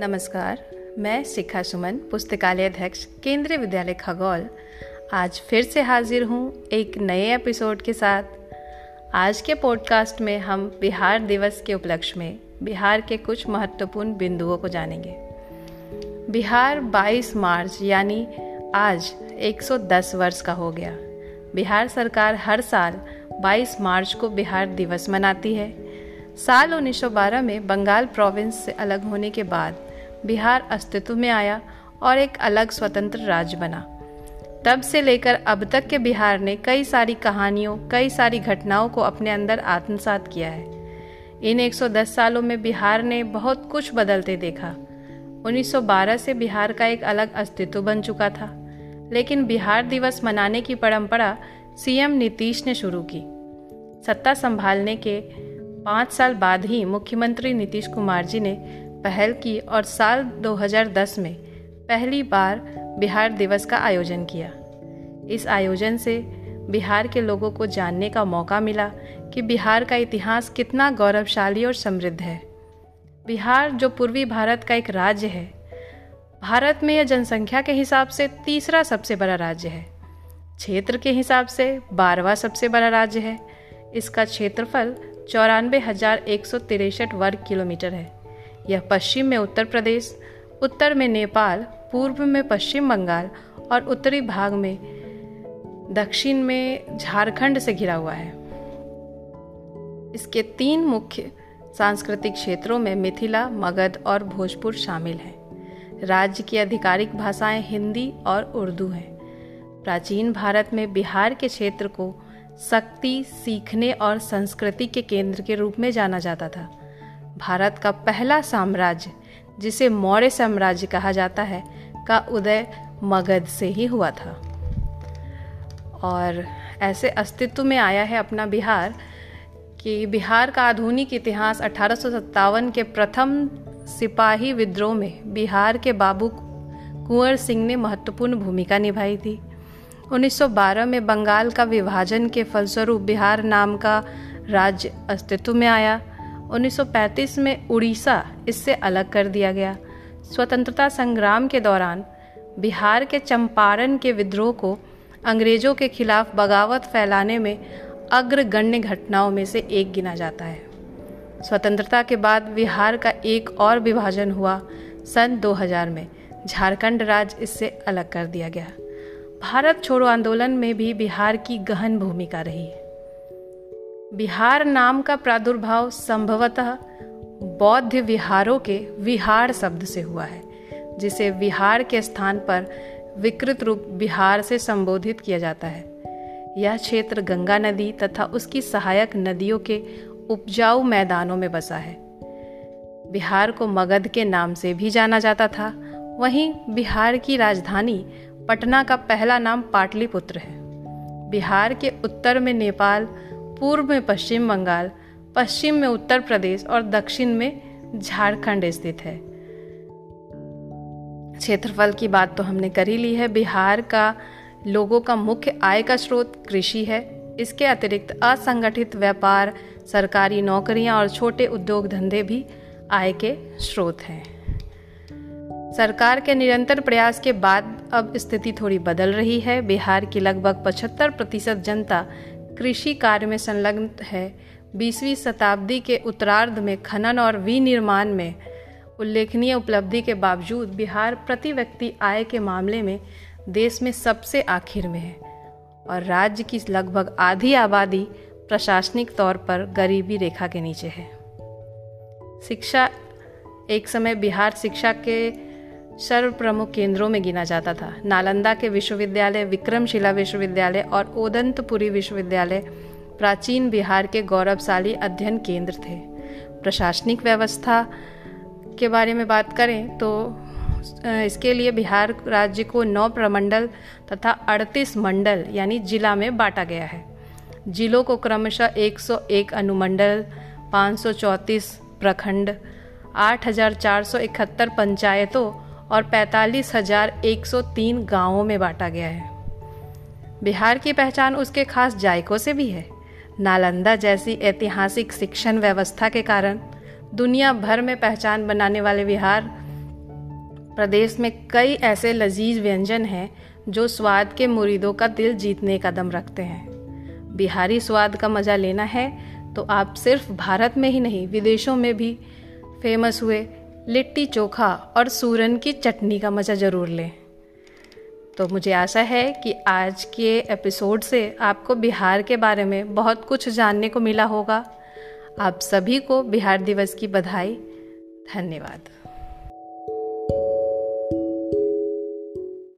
नमस्कार, मैं शिखा सुमन, पुस्तकालय अध्यक्ष, केंद्रीय विद्यालय खगौल। आज फिर से हाजिर हूँ एक नए एपिसोड के साथ। आज के पॉडकास्ट में हम बिहार दिवस के उपलक्ष्य में बिहार के कुछ महत्वपूर्ण बिंदुओं को जानेंगे। बिहार 22 मार्च, यानी आज 110 वर्ष का हो गया। बिहार सरकार हर साल 22 मार्च को बिहार दिवस मनाती है। साल 1912 में बंगाल प्रोविंस से अलग होने के बाद बिहार अस्तित्व में आया और एक अलग स्वतंत्र राज्य बना। तब से लेकर अब तक के बिहार ने कई सारी कहानियों, कई सारी घटनाओं को अपने अंदर आत्मसात किया है। इन 110 सालों में बिहार ने बहुत कुछ बदलते देखा। 1912 से बिहार का एक अलग अस्तित्व बन चुका था। लेकिन बिहार दिवस मनाने की परंपरा सीएम नीतीश ने शुरू की। सत्ता संभालने के पाँच साल बाद ही मुख्यमंत्री नीतीश कुमार जी ने पहल की और साल 2010 में पहली बार बिहार दिवस का आयोजन किया। इस आयोजन से बिहार के लोगों को जानने का मौका मिला कि बिहार का इतिहास कितना गौरवशाली और समृद्ध है। बिहार, जो पूर्वी भारत का एक राज्य है, भारत में यह जनसंख्या के हिसाब से तीसरा सबसे बड़ा राज्य है। क्षेत्र के हिसाब से बारहवा सबसे बड़ा राज्य है। इसका क्षेत्रफल चौरानवे हज़ार एक सौ तिरसठ वर्ग किलोमीटर है। यह पश्चिम में उत्तर प्रदेश, उत्तर में नेपाल, पूर्व में पश्चिम बंगाल और उत्तरी भाग में, दक्षिण में झारखंड से घिरा हुआ है। इसके तीन मुख्य सांस्कृतिक क्षेत्रों में मिथिला, मगध और भोजपुर शामिल हैं। राज्य की आधिकारिक भाषाएँ हिंदी और उर्दू हैं। प्राचीन भारत में बिहार के क्षेत्र को शक्ति, सीखने और संस्कृति के केंद्र के रूप में जाना जाता था। भारत का पहला साम्राज्य, जिसे मौर्य साम्राज्य कहा जाता है, का उदय मगध से ही हुआ था। और ऐसे अस्तित्व में आया है अपना बिहार, कि बिहार का आधुनिक इतिहास अठारह सौ सत्तावन के प्रथम सिपाही विद्रोह में बिहार के बाबू कुंवर सिंह ने महत्वपूर्ण भूमिका निभाई थी। 1912 में बंगाल का विभाजन के फलस्वरूप बिहार नाम का राज्य अस्तित्व में आया। 1935 में उड़ीसा इससे अलग कर दिया गया। स्वतंत्रता संग्राम के दौरान बिहार के चंपारण के विद्रोह को अंग्रेज़ों के खिलाफ बगावत फैलाने में अग्रगण्य घटनाओं में से एक गिना जाता है। स्वतंत्रता के बाद बिहार का एक और विभाजन हुआ सन 2000 में। झारखंड राज्य इससे अलग कर दिया गया। भारत छोड़ो आंदोलन में भी बिहार की गहन भूमिका रही। बिहार नाम का प्रादुर्भाव संभवतः बौद्ध विहारों के विहार शब्द से हुआ है, जिसे विहार के स्थान पर विकृत रूप बिहार से संबोधित किया जाता है। यह क्षेत्र गंगा नदी तथा उसकी सहायक नदियों के उपजाऊ मैदानों में बसा है। बिहार को मगध के नाम से भी जाना जाता था। वहीं बिहार की राजधानी पटना का पहला नाम पाटलिपुत्र है। बिहार के उत्तर में नेपाल पूर्व में पश्चिम बंगाल, पश्चिम में उत्तर प्रदेश और दक्षिण में झारखंड स्थित है। क्षेत्रफल की बात तो हमने कर ही ली है। बिहार का लोगों का मुख्य आय का स्रोत कृषि है। इसके अतिरिक्त असंगठित व्यापार, सरकारी नौकरियाँ और छोटे उद्योग धंधे भी आय के स्रोत हैं। सरकार के निरंतर प्रयास के बाद अब स्थिति थोड़ी बदल रही है। बिहार की लगभग 75 प्रतिशत जनता कृषि कार्य में संलग्न है। बीसवीं शताब्दी के उत्तरार्ध में खनन और विनिर्माण में उल्लेखनीय उपलब्धि के बावजूद बिहार प्रति व्यक्ति आय के मामले में देश में सबसे आखिर में है और राज्य की लगभग आधी आबादी प्रशासनिक तौर पर गरीबी रेखा के नीचे है। शिक्षा, एक समय बिहार शिक्षा के सर्व प्रमुख केंद्रों में गिना जाता था। नालंदा के विश्वविद्यालय, विक्रमशिला विश्वविद्यालय और ओदंतपुरी विश्वविद्यालय प्राचीन बिहार के गौरवशाली अध्ययन केंद्र थे। प्रशासनिक व्यवस्था के बारे में बात करें तो इसके लिए बिहार राज्य को नौ प्रमंडल तथा अड़तीस मंडल यानी जिला में बांटा गया है। जिलों को क्रमशः 101 अनुमंडल, पाँच सौ चौंतीस प्रखंड, आठ पंचायतों और पैंतालीस हज़ार एक सौ तीन गाँवों में बांटा गया है। बिहार की पहचान उसके खास जायकों से भी है। नालंदा जैसी ऐतिहासिक शिक्षण व्यवस्था के कारण दुनिया भर में पहचान बनाने वाले बिहार प्रदेश में कई ऐसे लजीज व्यंजन हैं जो स्वाद के मुरीदों का दिल जीतने का दम रखते हैं। बिहारी स्वाद का मज़ा लेना है तो आप सिर्फ़ भारत में ही नहीं, विदेशों में भी फ़ेमस हुए लिट्टी चोखा और सूरन की चटनी का मज़ा ज़रूर लें। तो मुझे आशा है कि आज के एपिसोड से आपको बिहार के बारे में बहुत कुछ जानने को मिला होगा। आप सभी को बिहार दिवस की बधाई। धन्यवाद।